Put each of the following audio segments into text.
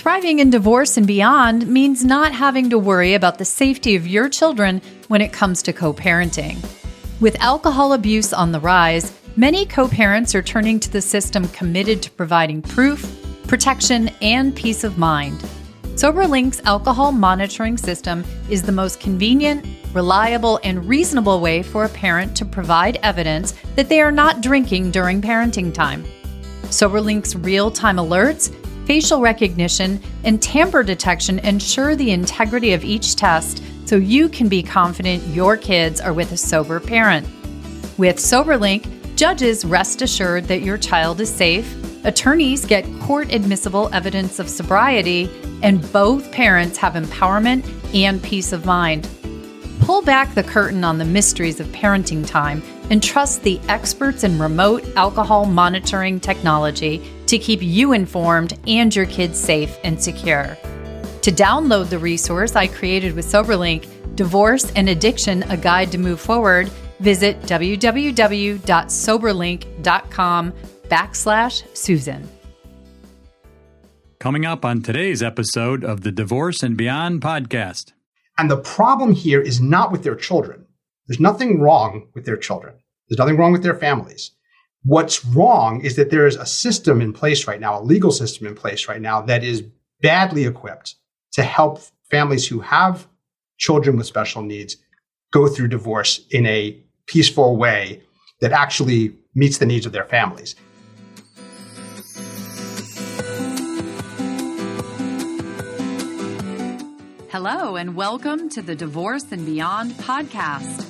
Thriving in divorce and beyond means not having to worry about the safety of your children when it comes to co parenting. With alcohol abuse on the rise, many co parents are turning to the system committed to providing proof, protection, and peace of mind. SoberLink's alcohol monitoring system is the most convenient, reliable, and reasonable way for a parent to provide evidence that they are not drinking during parenting time. SoberLink's real time alerts facial recognition, and tamper detection ensure the integrity of each test so you can be confident your kids are with a sober parent. With SoberLink, judges rest assured that your child is safe, attorneys get court admissible evidence of sobriety, and both parents have empowerment and peace of mind. Pull back the curtain on the mysteries of parenting time and trust the experts in remote alcohol monitoring technology to keep you informed and your kids safe and secure. To download the resource I created with SoberLink, Divorce and Addiction A Guide to Move Forward, visit www.soberlink.com backslash Susan. Coming up on today's episode of the Divorce and Beyond podcast. And the problem here is not with their children. There's nothing wrong with their children. There's nothing wrong with their families. What's wrong is that there is a system in place right now, a legal system in place right now that is badly equipped to help families who have children with special needs go through divorce in a peaceful way that actually meets the needs of their families. Hello, and welcome to the Divorce and Beyond podcast.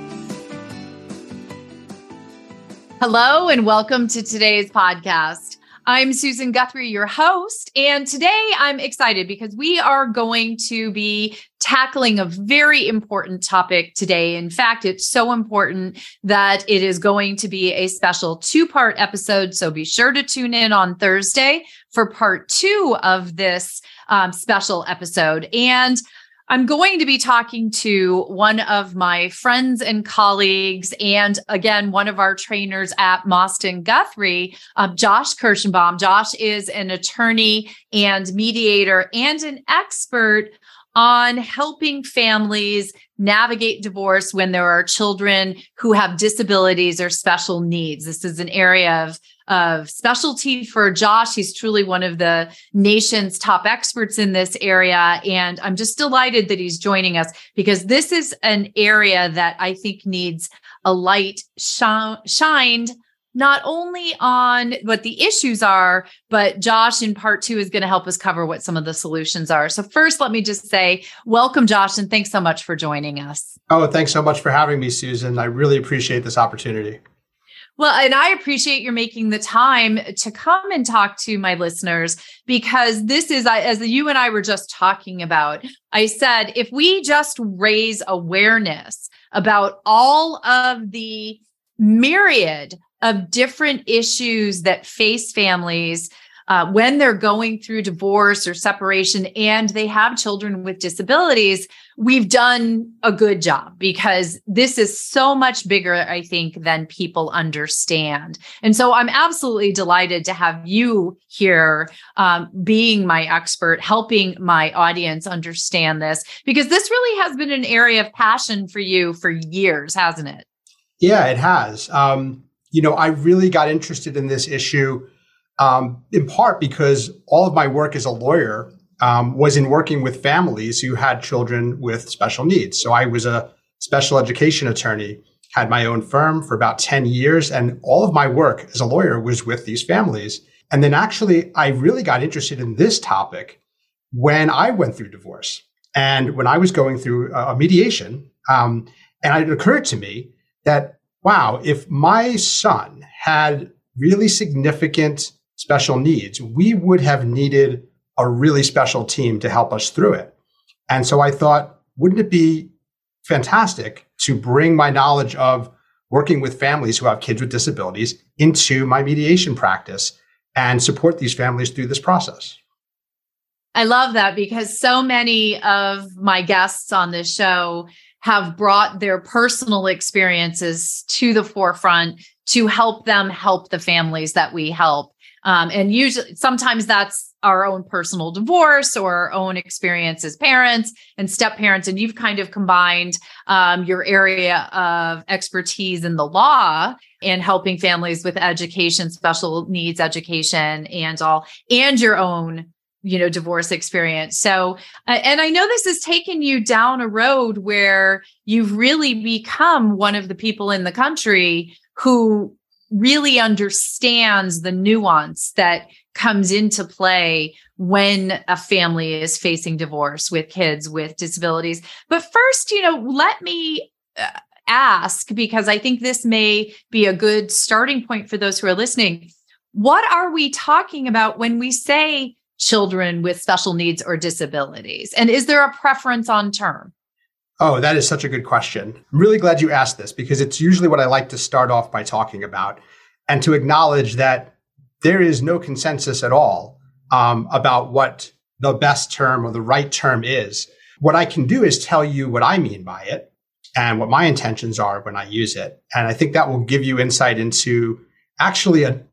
Hello, and welcome to today's podcast. I'm Susan Guthrie, your host, and today I'm excited because we are going to be tackling a very important topic today. In fact, it's so important that it is going to be a special two part episode. So be sure to tune in on Thursday for part two of this um, special episode. And I'm going to be talking to one of my friends and colleagues, and again, one of our trainers at Mosten Guthrie, uh, Josh Kershenbaum. Josh is an attorney and mediator and an expert on helping families navigate divorce when there are children who have disabilities or special needs. This is an area of of specialty for Josh. He's truly one of the nation's top experts in this area. And I'm just delighted that he's joining us because this is an area that I think needs a light sh- shined not only on what the issues are, but Josh in part two is going to help us cover what some of the solutions are. So, first, let me just say, welcome, Josh, and thanks so much for joining us. Oh, thanks so much for having me, Susan. I really appreciate this opportunity. Well, and I appreciate your making the time to come and talk to my listeners because this is, as you and I were just talking about, I said, if we just raise awareness about all of the myriad of different issues that face families uh, when they're going through divorce or separation and they have children with disabilities, we've done a good job because this is so much bigger, I think, than people understand. And so I'm absolutely delighted to have you here um, being my expert, helping my audience understand this, because this really has been an area of passion for you for years, hasn't it? Yeah, it has. Um, you know, I really got interested in this issue um, in part because all of my work as a lawyer um, was in working with families who had children with special needs. So I was a special education attorney, had my own firm for about 10 years, and all of my work as a lawyer was with these families. And then actually, I really got interested in this topic when I went through divorce and when I was going through a mediation. Um, and it occurred to me that, wow, if my son had really significant special needs, we would have needed a really special team to help us through it. And so I thought, wouldn't it be fantastic to bring my knowledge of working with families who have kids with disabilities into my mediation practice and support these families through this process? I love that because so many of my guests on this show have brought their personal experiences to the forefront to help them help the families that we help. Um, and usually, sometimes that's our own personal divorce or our own experience as parents and step parents. And you've kind of combined um, your area of expertise in the law and helping families with education, special needs education, and all, and your own you know divorce experience so uh, and i know this has taken you down a road where you've really become one of the people in the country who really understands the nuance that comes into play when a family is facing divorce with kids with disabilities but first you know let me uh, ask because i think this may be a good starting point for those who are listening what are we talking about when we say children with special needs or disabilities? And is there a preference on term? Oh, that is such a good question. I'm really glad you asked this because it's usually what I like to start off by talking about and to acknowledge that there is no consensus at all um, about what the best term or the right term is. What I can do is tell you what I mean by it and what my intentions are when I use it. And I think that will give you insight into actually a,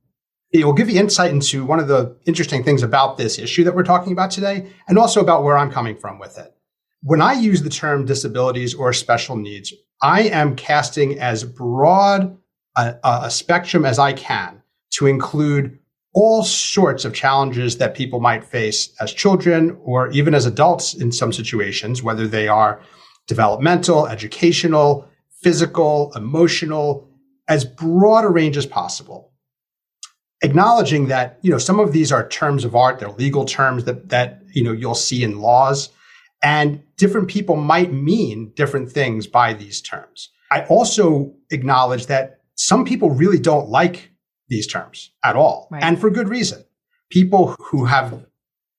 it will give you insight into one of the interesting things about this issue that we're talking about today, and also about where I'm coming from with it. When I use the term disabilities or special needs, I am casting as broad a, a spectrum as I can to include all sorts of challenges that people might face as children or even as adults in some situations, whether they are developmental, educational, physical, emotional, as broad a range as possible. Acknowledging that you know some of these are terms of art they're legal terms that that you know you'll see in laws and different people might mean different things by these terms i also acknowledge that some people really don't like these terms at all right. and for good reason people who have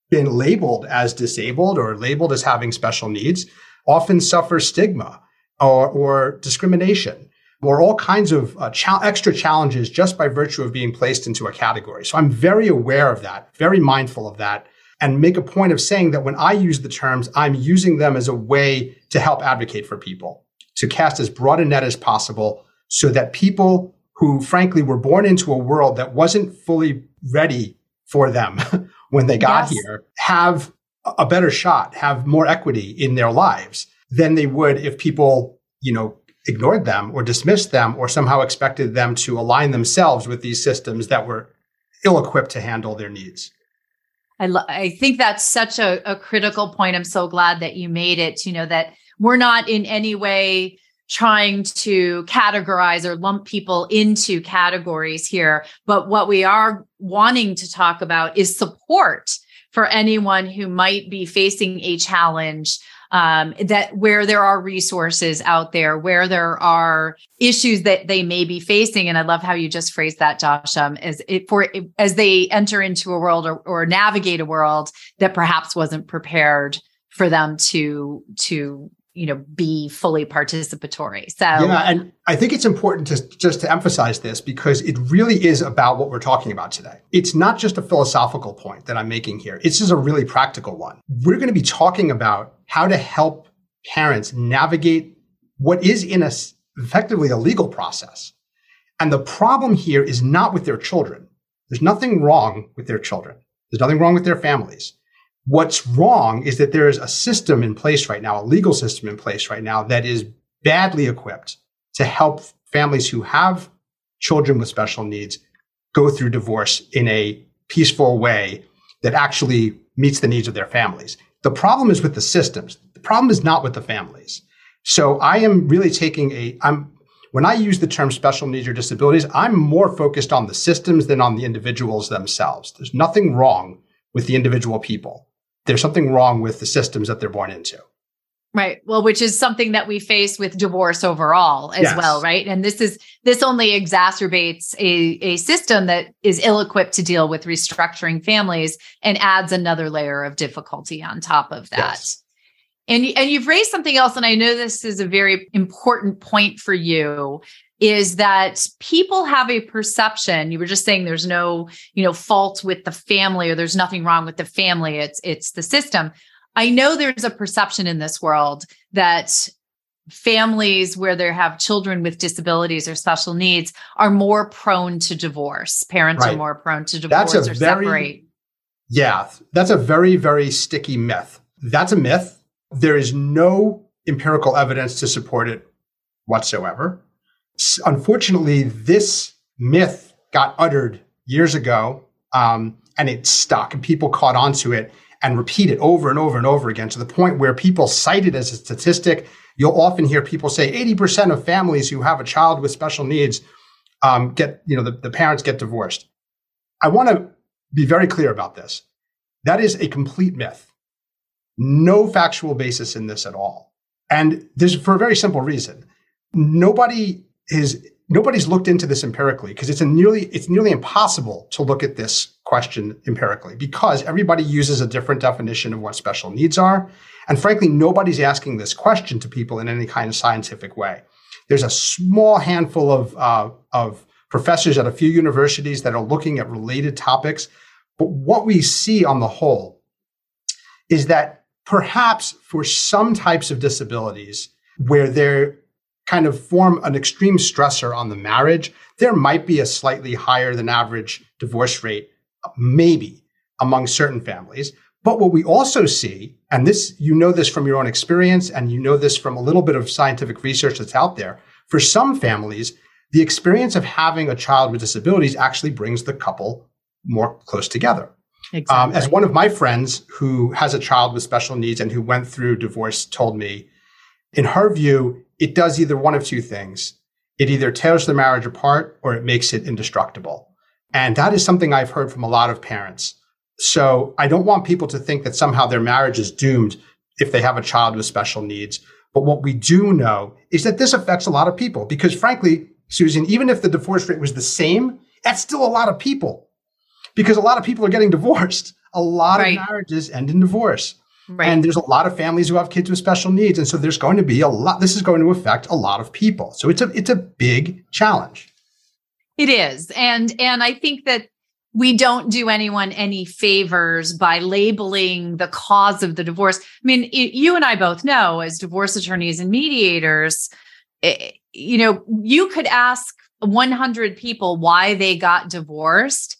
been labeled as disabled or labeled as having special needs often suffer stigma or, or discrimination or all kinds of uh, cha- extra challenges just by virtue of being placed into a category. So I'm very aware of that, very mindful of that, and make a point of saying that when I use the terms, I'm using them as a way to help advocate for people, to cast as broad a net as possible so that people who frankly were born into a world that wasn't fully ready for them when they got yes. here have a better shot, have more equity in their lives than they would if people, you know, ignored them or dismissed them or somehow expected them to align themselves with these systems that were ill equipped to handle their needs. I, lo- I think that's such a, a critical point. I'm so glad that you made it, you know, that we're not in any way trying to categorize or lump people into categories here. But what we are wanting to talk about is support for anyone who might be facing a challenge um, that where there are resources out there, where there are issues that they may be facing. And I love how you just phrased that, Josh, um, as it, for as they enter into a world or, or navigate a world that perhaps wasn't prepared for them to to you know be fully participatory. So yeah and i think it's important to just to emphasize this because it really is about what we're talking about today. It's not just a philosophical point that i'm making here. It's just a really practical one. We're going to be talking about how to help parents navigate what is in a effectively a legal process. And the problem here is not with their children. There's nothing wrong with their children. There's nothing wrong with their families. What's wrong is that there is a system in place right now, a legal system in place right now that is badly equipped to help families who have children with special needs go through divorce in a peaceful way that actually meets the needs of their families. The problem is with the systems. The problem is not with the families. So I am really taking a, I'm, when I use the term special needs or disabilities, I'm more focused on the systems than on the individuals themselves. There's nothing wrong with the individual people there's something wrong with the systems that they're born into. Right. Well, which is something that we face with divorce overall as Yes. well, right? And this is this only exacerbates a, a system that is ill-equipped to deal with restructuring families and adds another layer of difficulty on top of that. Yes. And and you've raised something else and I know this is a very important point for you is that people have a perception you were just saying there's no you know fault with the family or there's nothing wrong with the family it's it's the system I know there's a perception in this world that families where they have children with disabilities or special needs are more prone to divorce. Parents are more prone to That's divorce a or very- separate. Yeah, that's a very, very sticky myth. That's a myth. There is no empirical evidence to support it whatsoever. Unfortunately, this myth got uttered years ago um, and it stuck, and people caught onto it and repeat it over and over and over again to the point where people cite it as a statistic. You'll often hear people say 80% of families who have a child with special needs um, get, you know, the, the parents get divorced. I want to be very clear about this. That is a complete myth. No factual basis in this at all. And this for a very simple reason. Nobody is nobody's looked into this empirically because it's a nearly it's nearly impossible to look at this question empirically because everybody uses a different definition of what special needs are. And frankly, nobody's asking this question to people in any kind of scientific way. There's a small handful of uh, of professors at a few universities that are looking at related topics. But what we see on the whole is that perhaps for some types of disabilities where they're kind of form an extreme stressor on the marriage, there might be a slightly higher than average divorce rate, maybe among certain families. But what we also see, and this, you know this from your own experience, and you know this from a little bit of scientific research that's out there, for some families, the experience of having a child with disabilities actually brings the couple more close together. Um, as one of my friends who has a child with special needs and who went through divorce told me, in her view, it does either one of two things. It either tears the marriage apart or it makes it indestructible. And that is something I've heard from a lot of parents. So I don't want people to think that somehow their marriage is doomed if they have a child with special needs. But what we do know is that this affects a lot of people because frankly, Susan, even if the divorce rate was the same, that's still a lot of people because a lot of people are getting divorced. A lot Right. of marriages end in divorce. Right. And there's a lot of families who have kids with special needs. And so there's going to be a lot, this is going to affect a lot of people. So it's a, it's a big challenge. It is. And and I think that we don't do anyone any favors by labeling the cause of the divorce. I mean, y- you and I both know as divorce attorneys and mediators, eh, you know, you could ask 100 people why they got divorced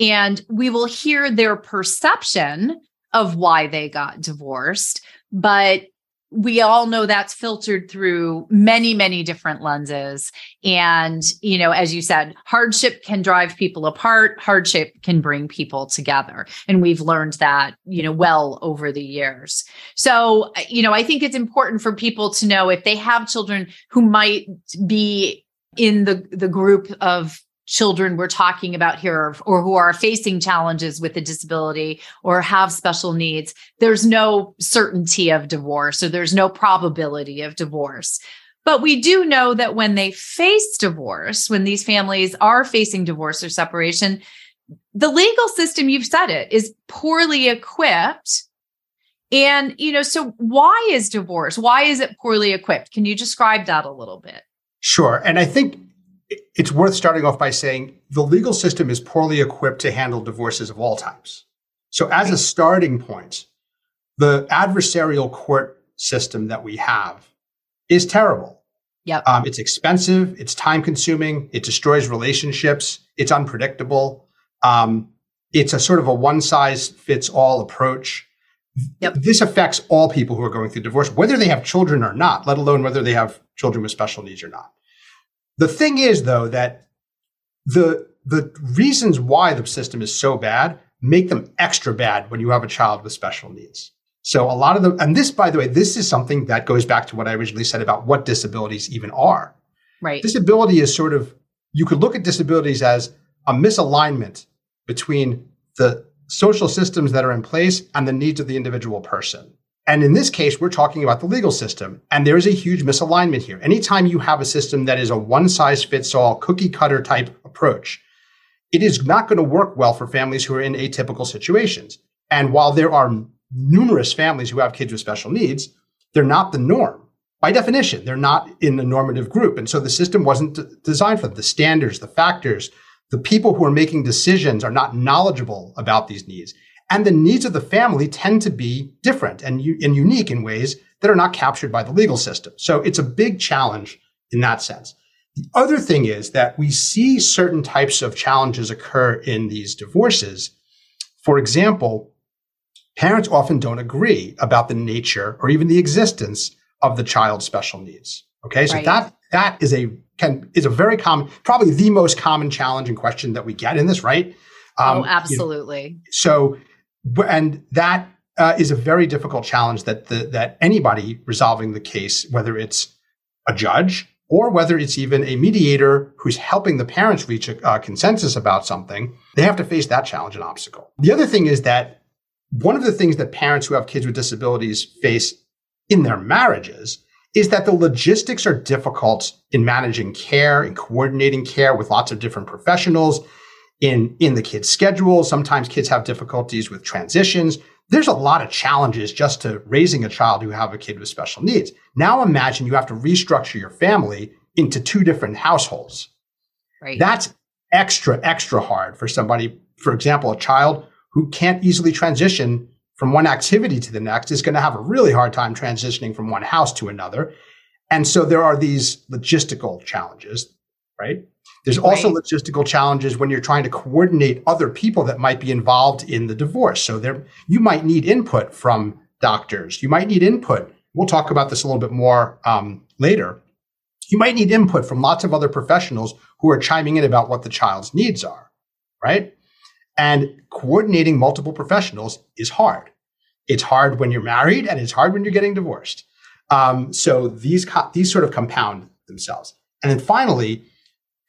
and we will hear their perception of why they got divorced, but we all know that's filtered through many many different lenses. And you know as you said hardship can drive people apart hardship can bring people together. And we've learned that you know well over the years. So you know i think it's important for people to know if they have children who might be in the the group of children we're talking about here or, who are facing challenges with a disability or have special needs there's no certainty of divorce or there's no probability of divorce. But we do know that when they face divorce when these families are facing divorce or separation the legal system you've said it is poorly equipped. And you know so why is divorce why is it poorly equipped? Can you describe that a little bit? Sure. And I think it's worth starting off by saying the legal system is poorly equipped to handle divorces of all types. So as a starting point, the adversarial court system that we have is terrible. Yep. Um, it's expensive. It's time consuming. It destroys relationships. It's unpredictable. Um, it's a sort of a one size fits all approach. Yep. This affects all people who are going through divorce, whether they have children or not, let alone whether they have children with special needs or not. The thing is, though, that the the reasons why the system is so bad make them extra bad when you have a child with special needs. So a lot of the and this, by the way, this is something that goes back to what I originally said about what disabilities even are. right Disability is sort of you could look at disabilities as a misalignment between the social systems that are in place and the needs of the individual person. And in this case, we're talking about the legal system. And there is a huge misalignment here. Anytime you have a system that is a one size fits all cookie cutter type approach, it is not going to work well for families who are in atypical situations. And while there are numerous families who have kids with special needs, they're not the norm. By definition, they're not in the normative group. And so the system wasn't d- designed for them. The standards, the factors, the people who are making decisions are not knowledgeable about these needs. And the needs of the family tend to be different and, u- and unique in ways that are not captured by the legal system. So it's a big challenge in that sense. The other thing is that we see certain types of challenges occur in these divorces. For example, parents often don't agree about the nature or even the existence of the child's special needs. Okay, so Right. that that is a can is a very common, probably the most common challenge and question that we get in this, right? Um, oh, you know, absolutely. so, and that uh, is a very difficult challenge that the, that anybody resolving the case, whether it's a judge or whether it's even a mediator who's helping the parents reach a, a consensus about something, they have to face that challenge and obstacle. The other thing is that one of the things that parents who have kids with disabilities face in their marriages is that the logistics are difficult in managing care and coordinating care with lots of different professionals in in the kids' schedule. Sometimes kids have difficulties with transitions. There's a lot of challenges just to raising a child who have a kid with special needs. Now imagine you have to restructure your family into two different households. Right. That's extra extra hard for somebody, for example, a child who can't easily transition from one activity to the next is going to have a really hard time transitioning from one house to another. And so there are these logistical challenges, right? There's also Right. logistical challenges when you're trying to coordinate other people that might be involved in the divorce. So there, you might need input from doctors. You might need input. We'll talk about this a little bit more um, later. You might need input from lots of other professionals who are chiming in about what the child's needs are, right? And coordinating multiple professionals is hard. It's hard when you're married, and it's hard when you're getting divorced. Um, so these co- these sort of compound themselves. And then finally,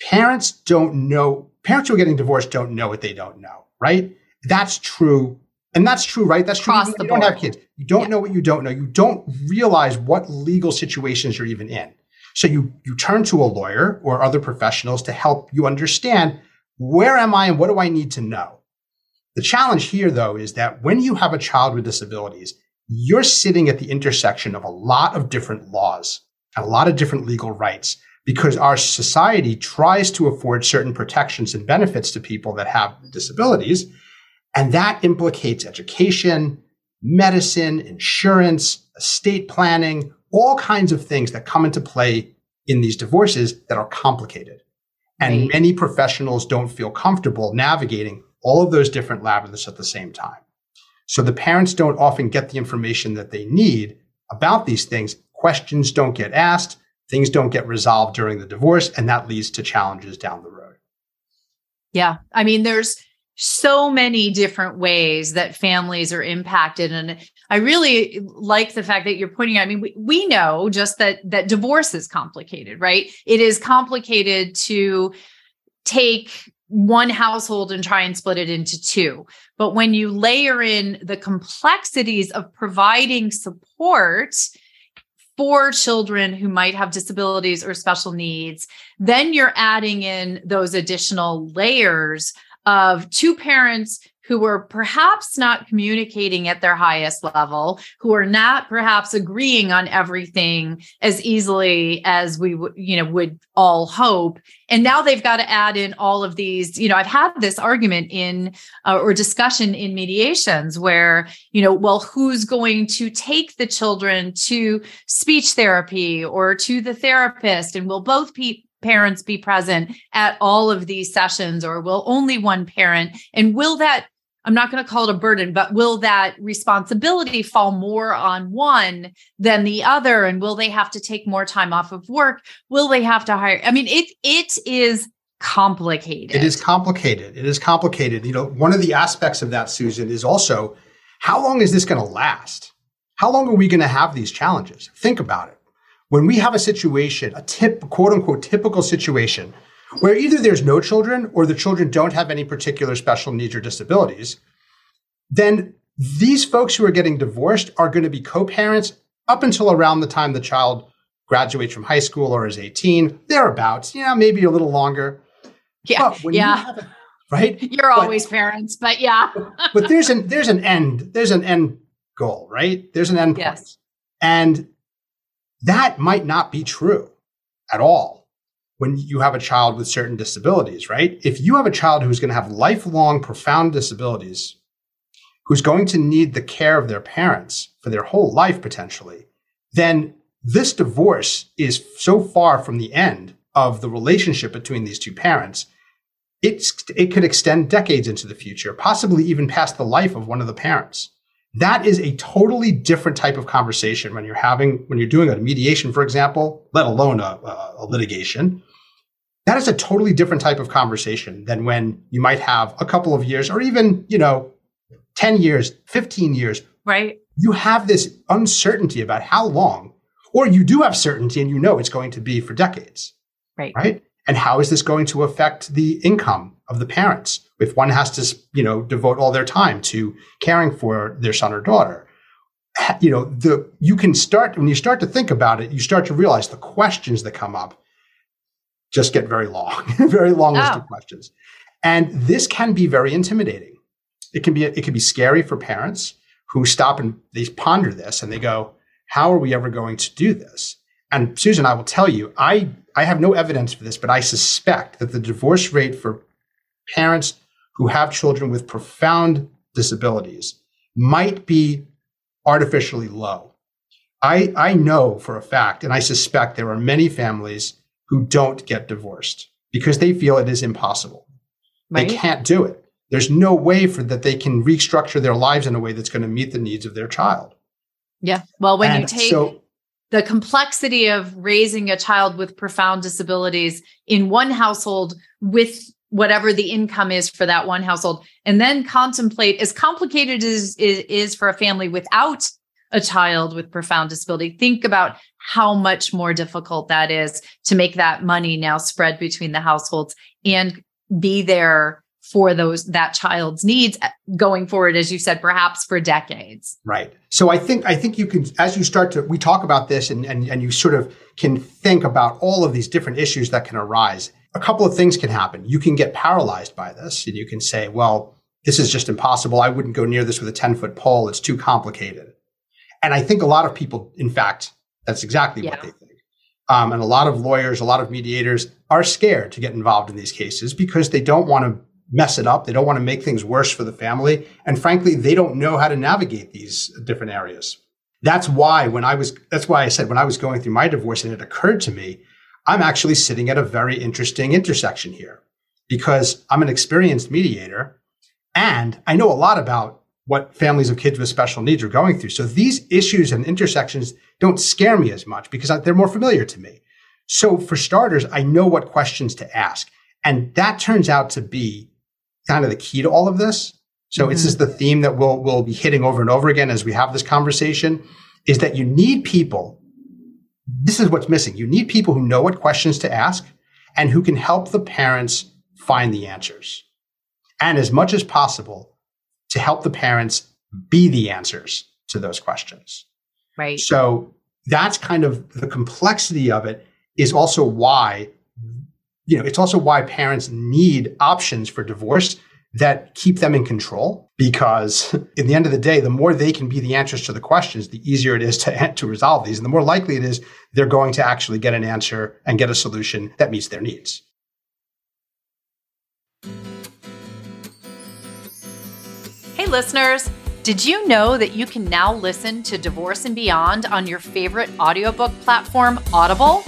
parents don't know. Parents who are getting divorced don't know what they don't know, right? That's true, and that's true, right? That's true. Across even the when you don't have kids. You don't Yeah. know what you don't know. You don't realize what legal situations you're even in. So you you turn to a lawyer or other professionals to help you understand where am I and what do I need to know. The challenge here, though, is that when you have a child with disabilities, you're sitting at the intersection of a lot of different laws and a lot of different legal rights because our society tries to afford certain protections and benefits to people that have disabilities. And that implicates education, medicine, insurance, estate planning, all kinds of things that come into play in these divorces that are complicated. And Right. many professionals don't feel comfortable navigating all of those different labyrinths at the same time. So the parents don't often get the information that they need about these things. Questions don't get asked, things don't get resolved during the divorce, and that leads to challenges down the road. Yeah. I mean, there's so many different ways that families are impacted. And I really like the fact that you're pointing out. I mean, we, we know just that that divorce is complicated, right? It is complicated to take one household and try and split it into two. But when you layer in the complexities of providing support for children who might have disabilities or special needs, then you're adding in those additional layers of two parents who are perhaps not communicating at their highest level, who are not perhaps agreeing on everything as easily as we would, you know, would all hope. And now they've got to add in all of these, you know, I've had this argument in uh, or discussion in mediations where, you know, well, who's going to take the children to speech therapy or to the therapist? And will both parents be present at all of these sessions or will only one parent? And will that I'm not going to call it a burden, but will that responsibility fall more on one than the other? And will they have to take more time off of work? Will they have to hire? I mean, it it is complicated. It is complicated. It is complicated. You know, one of the aspects of that, Susan, is also how long is this going to last? How long are we going to have these challenges? Think about it. When we have a situation, a tip, quote unquote, typical situation where either there's no children or the children don't have any particular special needs or disabilities, then these folks who are getting divorced are going to be co-parents up until around the time the child graduates from high school or is 18, thereabouts, yeah, maybe a little longer. Yeah. yeah. You right? You're but, always parents, but yeah. but there's an there's an end, there's an end goal, right? There's an end point. Yes. And that might not be true at all when you have a child with certain disabilities, right? If you have a child who's going to have lifelong profound disabilities, who's going to need the care of their parents for their whole life potentially, then this divorce is so far from the end of the relationship between these two parents. It's, it could extend decades into the future, possibly even past the life of one of the parents. That is a totally different type of conversation when you're having, when you're doing a mediation, for example, let alone a, a litigation. That is a totally different type of conversation than when you might have a couple of years or even, you know, 10 years, 15 years. Right. You have this uncertainty about how long, or you do have certainty and you know it's going to be for decades. Right. Right. And how is this going to affect the income of the parents if one has to, you know, devote all their time to caring for their son or daughter? You know, the you can start when you start to think about it, you start to realize the questions that come up just get very long, very long oh. list of oh. questions. And this can be very intimidating. It can be it can be scary for parents who stop and they ponder this and they go, "How are we ever going to do this?" And Susan, I will tell you, I I have no evidence for this, but I suspect that the divorce rate for parents who have children with profound disabilities might be artificially low. I, I know for a fact, and I suspect there are many families who don't get divorced because they feel it is impossible. Right. They can't do it. There's no way for that they can restructure their lives in a way that's going to meet the needs of their child. Yeah. Well, when and you take so, the complexity of raising a child with profound disabilities in one household with whatever the income is for that one household and then contemplate as complicated as it is for a family without a child with profound disability think about how much more difficult that is to make that money now spread between the households and be there for those that child's needs uh, going forward as you said perhaps for decades. Right. So i think i think you can as you start to we talk about this and and, and you sort of can think about all of these different issues that can arise. A couple of things can happen. You can get paralyzed by this and you can say well this is just impossible. I wouldn't go near this with a 10 foot pole. It's too complicated. And i think a lot of people in fact that's exactly yeah. what they think um, and a lot of lawyers a lot of mediators are scared to get involved in these cases because they don't want to mess it up. They don't want to make things worse for the family. And frankly, they don't know how to navigate these different areas. That's why when I was, that's why I said when I was going through my divorce and it occurred to me, I'm actually sitting at a very interesting intersection here because I'm an experienced mediator and I know a lot about what families of kids with special needs are going through. So these issues and intersections don't scare me as much because they're more familiar to me. So for starters, I know what questions to ask. And that turns out to be kind of the key to all of this. So mm-hmm. it's just the theme that we'll we'll be hitting over and over again as we have this conversation is that you need people. This is what's missing. You need people who know what questions to ask and who can help the parents find the answers. And as much as possible to help the parents be the answers to those questions. Right. So that's kind of the complexity of it is also why you know, it's also why parents need options for divorce that keep them in control because in the end of the day the more they can be the answers to the questions the easier it is to, to resolve these and the more likely it is they're going to actually get an answer and get a solution that meets their needs listeners did you know that you can now listen to divorce and beyond on your favorite audiobook platform audible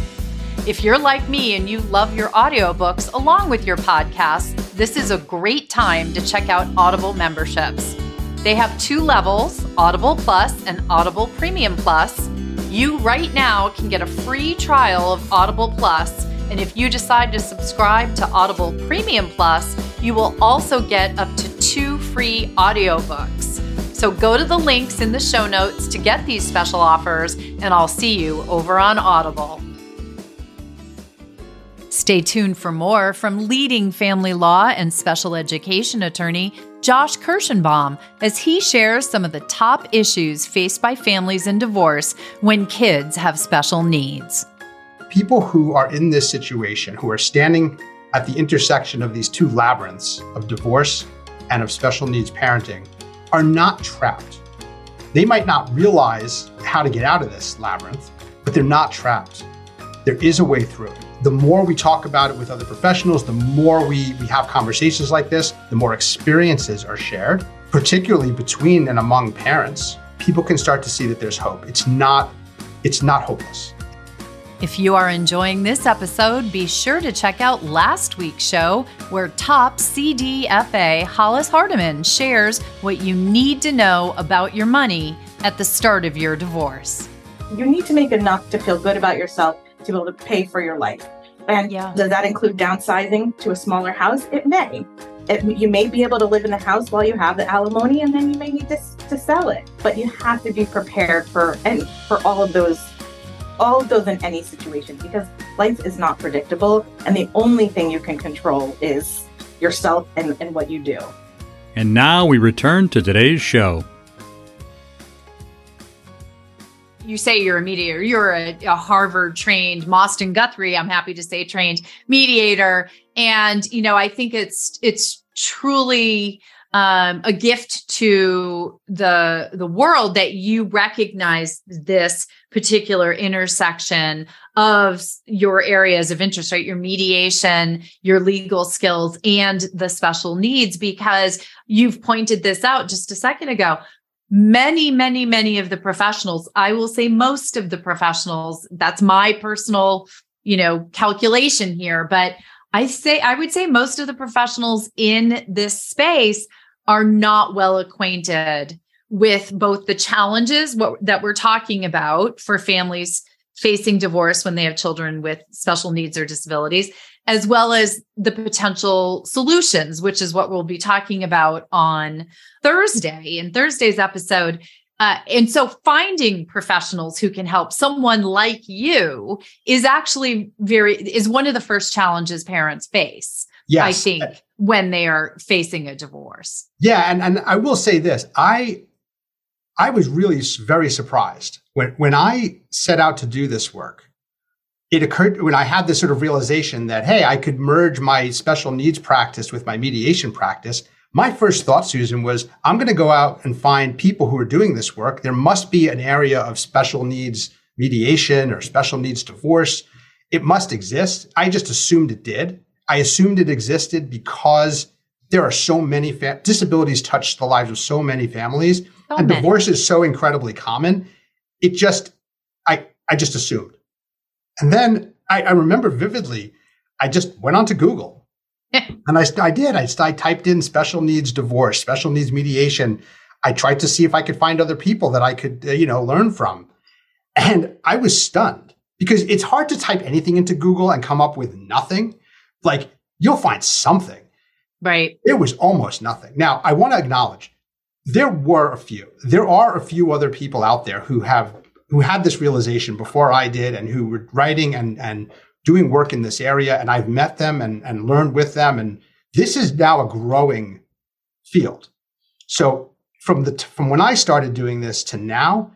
if you're like me and you love your audiobooks along with your podcasts, this is a great time to check out Audible memberships. They have two levels Audible Plus and Audible Premium Plus. You right now can get a free trial of Audible Plus, and if you decide to subscribe to Audible Premium Plus, you will also get up to free audiobooks. So go to the links in the show notes to get these special offers, and I'll see you over on Audible. Stay tuned for more from leading family law and special education attorney Josh Kershenbaum as he shares some of the top issues faced by families in divorce when kids have special needs. People who are in this situation, who are standing at the intersection of these two labyrinths of divorce and of special needs parenting, are not trapped. They might not realize how to get out of this labyrinth, but they're not trapped. There is a way through the more we talk about it with other professionals, the more we, we have conversations like this, the more experiences are shared, particularly between and among parents, people can start to see that there's hope. It's not, it's not hopeless. If you are enjoying this episode, be sure to check out last week's show where top CDFA Hollis Hardiman shares what you need to know about your money at the start of your divorce. You need to make enough to feel good about yourself to be able to pay for your life. And yeah. does that include downsizing to a smaller house? It may. It, you may be able to live in the house while you have the alimony, and then you may need to, to sell it. But you have to be prepared for and for all of those, all of those in any situation because life is not predictable, and the only thing you can control is yourself and, and what you do. And now we return to today's show. you say you're a mediator, you're a, a Harvard trained, Mosten Guthrie, I'm happy to say trained mediator. And, you know, I think it's, it's truly um, a gift to the the world that you recognize this particular intersection of your areas of interest right? Your mediation your legal skills and the special needs because you've pointed this out just a second ago. Many, many, many of the professionals, I will say most of the professionals, that's my personal, you know, calculation here, but I say, I would say most of the professionals in this space are not well acquainted with both the challenges what, that we're talking about for families facing divorce when they have children with special needs or disabilities as well as the potential solutions, which is what we'll be talking about on Thursday in Thursday's episode. Uh, and so finding professionals who can help someone like you is actually very is one of the first challenges parents face. Yes. I think when they are facing a divorce. Yeah, and and I will say this. I I was really very surprised when when I set out to do this work it occurred when I had this sort of realization that, hey, I could merge my special needs practice with my mediation practice. My first thought, Susan, was I'm going to go out and find people who are doing this work. There must be an area of special needs mediation or special needs divorce. It must exist. I just assumed it did. I assumed it existed because there are so many fa- disabilities touch the lives of so many families so and many. divorce is so incredibly common. It just, I, I just assumed. And then I, I remember vividly, I just went onto Google and I, I did. I, I typed in special needs divorce, special needs mediation. I tried to see if I could find other people that I could, uh, you know, learn from. And I was stunned because it's hard to type anything into Google and come up with nothing. Like you'll find something. Right. It was almost nothing. Now, I want to acknowledge there were a few. There are a few other people out there who have who had this realization before I did and who were writing and, and doing work in this area. And I've met them and, and learned with them. And this is now a growing field. So from the, from when I started doing this to now,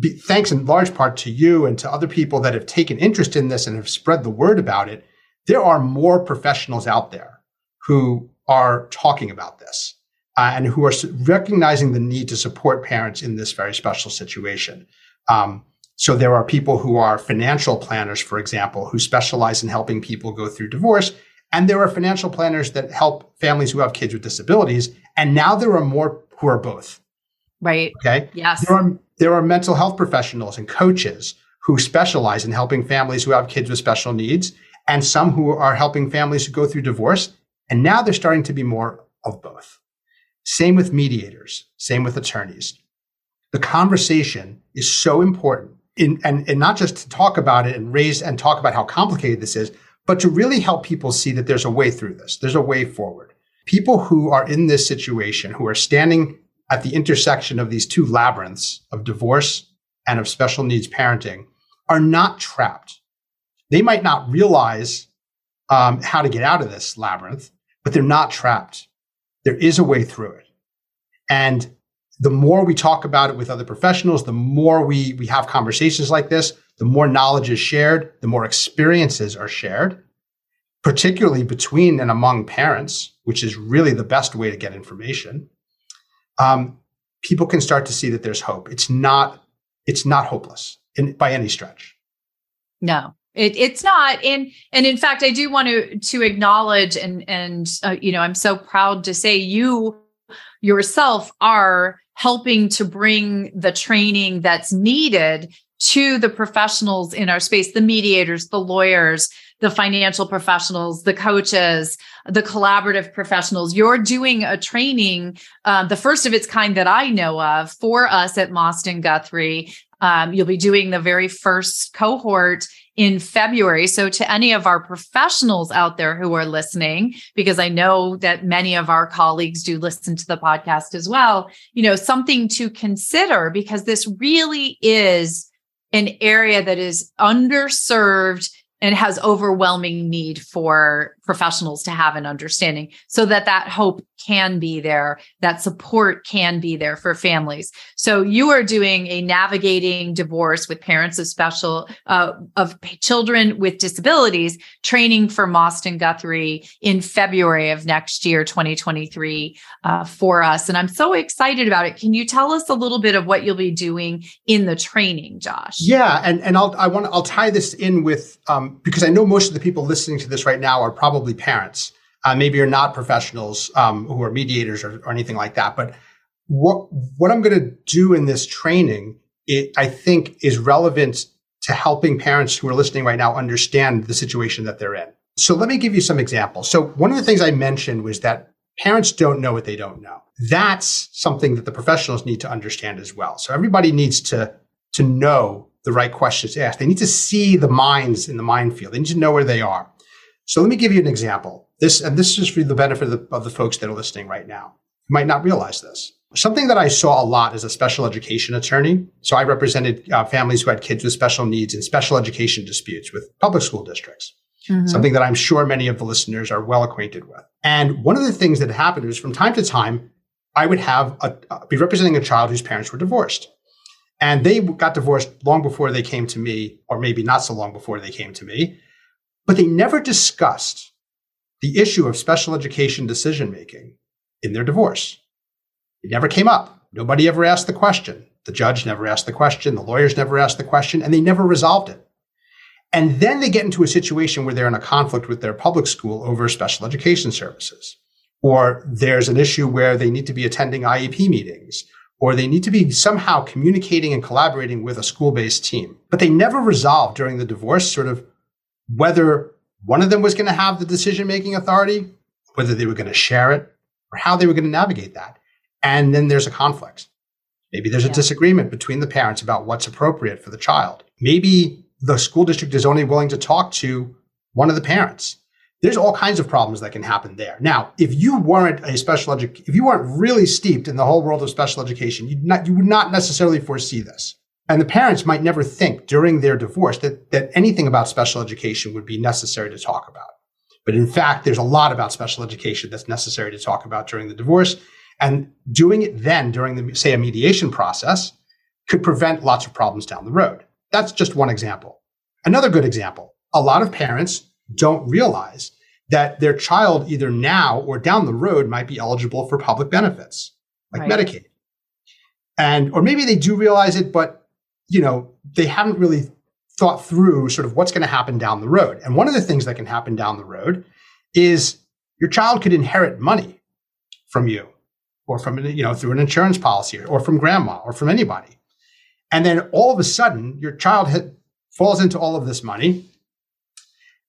be, thanks in large part to you and to other people that have taken interest in this and have spread the word about it, there are more professionals out there who are talking about this uh, and who are recognizing the need to support parents in this very special situation. Um, so there are people who are financial planners, for example, who specialize in helping people go through divorce. And there are financial planners that help families who have kids with disabilities. And now there are more who are both. Right. Okay. Yes. There are, there are mental health professionals and coaches who specialize in helping families who have kids with special needs and some who are helping families who go through divorce. And now they're starting to be more of both. Same with mediators, same with attorneys the conversation is so important in, and, and not just to talk about it and raise and talk about how complicated this is, but to really help people see that there's a way through this. There's a way forward. People who are in this situation, who are standing at the intersection of these two labyrinths of divorce and of special needs parenting, are not trapped. They might not realize um, how to get out of this labyrinth, but they're not trapped. There is a way through it. And the more we talk about it with other professionals, the more we, we have conversations like this, the more knowledge is shared, the more experiences are shared, particularly between and among parents, which is really the best way to get information. Um, people can start to see that there's hope. It's not, it's not hopeless in, by any stretch. No, it, it's not, and and in fact, I do want to to acknowledge and and uh, you know I'm so proud to say you yourself are helping to bring the training that's needed to the professionals in our space, the mediators, the lawyers, the financial professionals, the coaches, the collaborative professionals. You're doing a training, uh, the first of its kind that I know of for us at Mosten Guthrie. Um, you'll be doing the very first cohort in February. So, to any of our professionals out there who are listening, because I know that many of our colleagues do listen to the podcast as well, you know, something to consider because this really is an area that is underserved and has overwhelming need for professionals to have an understanding so that that hope can be there that support can be there for families. So you are doing a navigating divorce with parents of special uh, of children with disabilities training for Mosten Guthrie in February of next year 2023 uh, for us. And I'm so excited about it. Can you tell us a little bit of what you'll be doing in the training Josh? Yeah and and I'll I want I'll tie this in with um, because I know most of the people listening to this right now are probably parents uh, maybe you're not professionals um, who are mediators or, or, anything like that. But what what I'm going to do in this training, it, I think, is relevant to helping parents who are listening right now understand the situation that they're in. So let me give you some examples. So one of the things I mentioned was that parents don't know what they don't know. That's something that the professionals need to understand as well. So everybody needs to to know the right questions to ask. They need to see the mines in the minefield. They need to know where they are. So let me give you an example. This, and this is for the benefit of the, of the folks that are listening right now. You might not realize this. Something that I saw a lot as a special education attorney. So I represented uh, families who had kids with special needs in special education disputes with public school districts. Mm-hmm. Something that I'm sure many of the listeners are well acquainted with. And one of the things that happened was from time to time, I would have a, uh, be representing a child whose parents were divorced. And they got divorced long before they came to me, or maybe not so long before they came to me. But they never discussed the issue of special education decision making in their divorce. It never came up. Nobody ever asked the question. The judge never asked the question. The lawyers never asked the question, and they never resolved it. And then they get into a situation where they're in a conflict with their public school over special education services. Or there's an issue where they need to be attending IEP meetings, or they need to be somehow communicating and collaborating with a school based team. But they never resolved during the divorce sort of whether one of them was going to have the decision making authority, whether they were going to share it, or how they were going to navigate that. And then there's a conflict. Maybe there's yeah. a disagreement between the parents about what's appropriate for the child. Maybe the school district is only willing to talk to one of the parents. There's all kinds of problems that can happen there. Now, if you weren't a special education, if you weren't really steeped in the whole world of special education, you'd not, you would not necessarily foresee this. And the parents might never think during their divorce that, that anything about special education would be necessary to talk about. But in fact, there's a lot about special education that's necessary to talk about during the divorce. And doing it then during the, say, a mediation process could prevent lots of problems down the road. That's just one example. Another good example a lot of parents don't realize that their child, either now or down the road, might be eligible for public benefits like right. Medicaid. And, or maybe they do realize it, but you know, they haven't really thought through sort of what's going to happen down the road. And one of the things that can happen down the road is your child could inherit money from you or from, you know, through an insurance policy or from grandma or from anybody. And then all of a sudden, your child falls into all of this money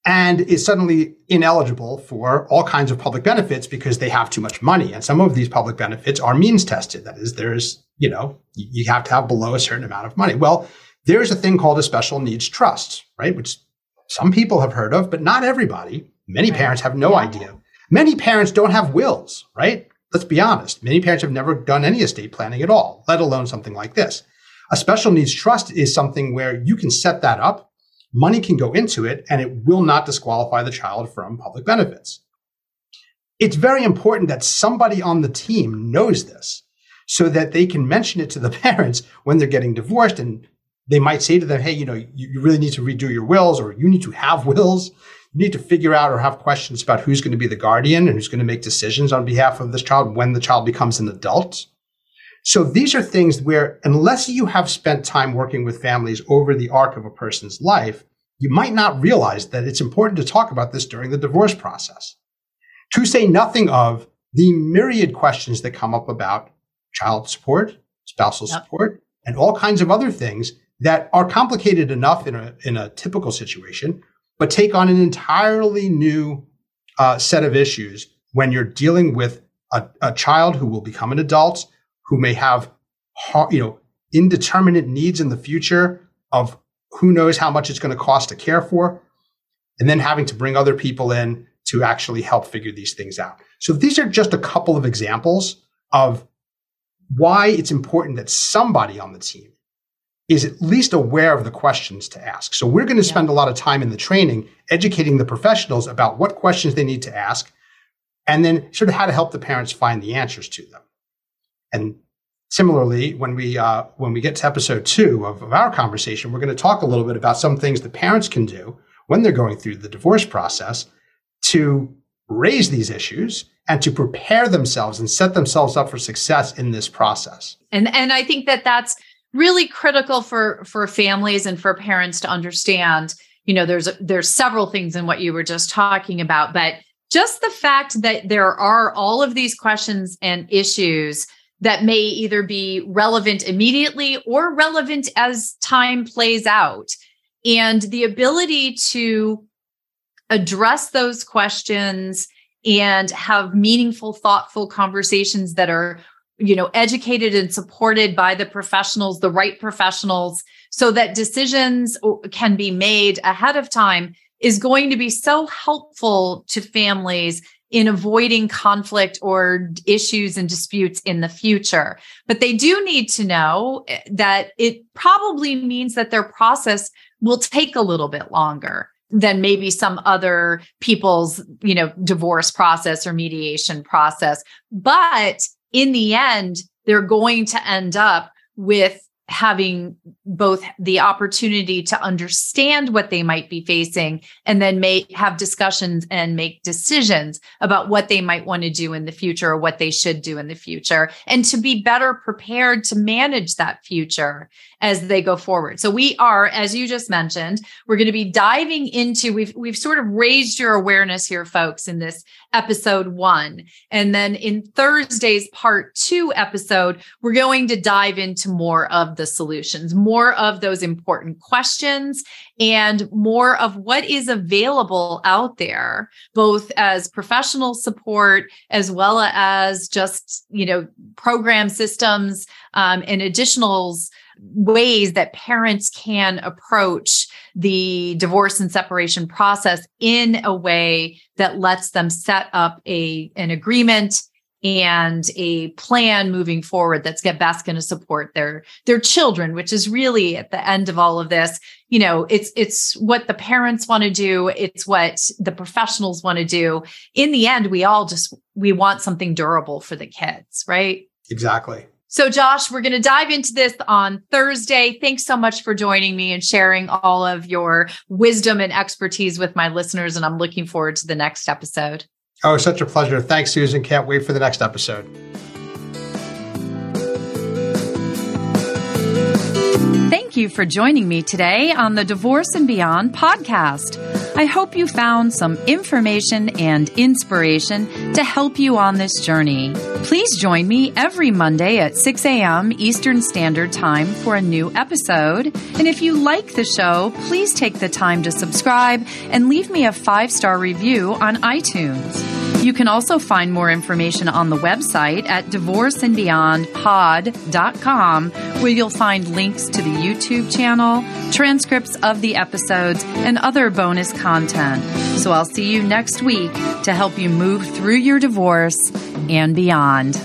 and is suddenly ineligible for all kinds of public benefits because they have too much money. And some of these public benefits are means tested. That is, there's you know, you have to have below a certain amount of money. Well, there's a thing called a special needs trust, right? Which some people have heard of, but not everybody. Many parents have no yeah. idea. Many parents don't have wills, right? Let's be honest. Many parents have never done any estate planning at all, let alone something like this. A special needs trust is something where you can set that up money can go into it and it will not disqualify the child from public benefits. It's very important that somebody on the team knows this so that they can mention it to the parents when they're getting divorced. And they might say to them, Hey, you know, you, really need to redo your wills or you need to have wills. You need to figure out or have questions about who's going to be the guardian and who's going to make decisions on behalf of this child when the child becomes an adult. So these are things where, unless you have spent time working with families over the arc of a person's life, you might not realize that it's important to talk about this during the divorce process. To say nothing of the myriad questions that come up about child support, spousal yep. support, and all kinds of other things that are complicated enough in a, in a typical situation, but take on an entirely new uh, set of issues when you're dealing with a, a child who will become an adult, who may have, you know, indeterminate needs in the future of who knows how much it's going to cost to care for, and then having to bring other people in to actually help figure these things out. So these are just a couple of examples of why it's important that somebody on the team is at least aware of the questions to ask. So we're going to spend yeah. a lot of time in the training educating the professionals about what questions they need to ask and then sort of how to help the parents find the answers to them. And similarly, when we uh, when we get to episode two of, of our conversation, we're going to talk a little bit about some things that parents can do when they're going through the divorce process to raise these issues and to prepare themselves and set themselves up for success in this process. And and I think that that's really critical for for families and for parents to understand. You know, there's there's several things in what you were just talking about, but just the fact that there are all of these questions and issues that may either be relevant immediately or relevant as time plays out. And the ability to address those questions and have meaningful thoughtful conversations that are you know educated and supported by the professionals the right professionals so that decisions can be made ahead of time is going to be so helpful to families in avoiding conflict or issues and disputes in the future. But they do need to know eh, that it probably means that their process will take a little bit longer than maybe some other people's, you know, divorce process or mediation process. But in the end, they're going to end up with having both the opportunity to understand what they might be facing and then may have discussions and make decisions about what they might want to do in the future or what they should do in the future and to be better prepared to manage that future as they go forward. So we are as you just mentioned, we're going to be diving into we've we've sort of raised your awareness here folks in this episode 1. And then in Thursday's part 2 episode, we're going to dive into more of the solutions, more of those important questions and more of what is available out there, both as professional support as well as just, you know, program systems um, and additionals ways that parents can approach the divorce and separation process in a way that lets them set up a an agreement and a plan moving forward that's get best going to support their their children which is really at the end of all of this you know it's it's what the parents want to do it's what the professionals want to do in the end we all just we want something durable for the kids right exactly so, Josh, we're going to dive into this on Thursday. Thanks so much for joining me and sharing all of your wisdom and expertise with my listeners. And I'm looking forward to the next episode. Oh, such a pleasure. Thanks, Susan. Can't wait for the next episode. Thank you for joining me today on the Divorce and Beyond podcast. I hope you found some information and inspiration to help you on this journey. Please join me every Monday at 6 a.m. Eastern Standard Time for a new episode. And if you like the show, please take the time to subscribe and leave me a five star review on iTunes. You can also find more information on the website at divorceandbeyondpod.com, where you'll find links to the YouTube channel, transcripts of the episodes, and other bonus content. So I'll see you next week to help you move through your divorce and beyond.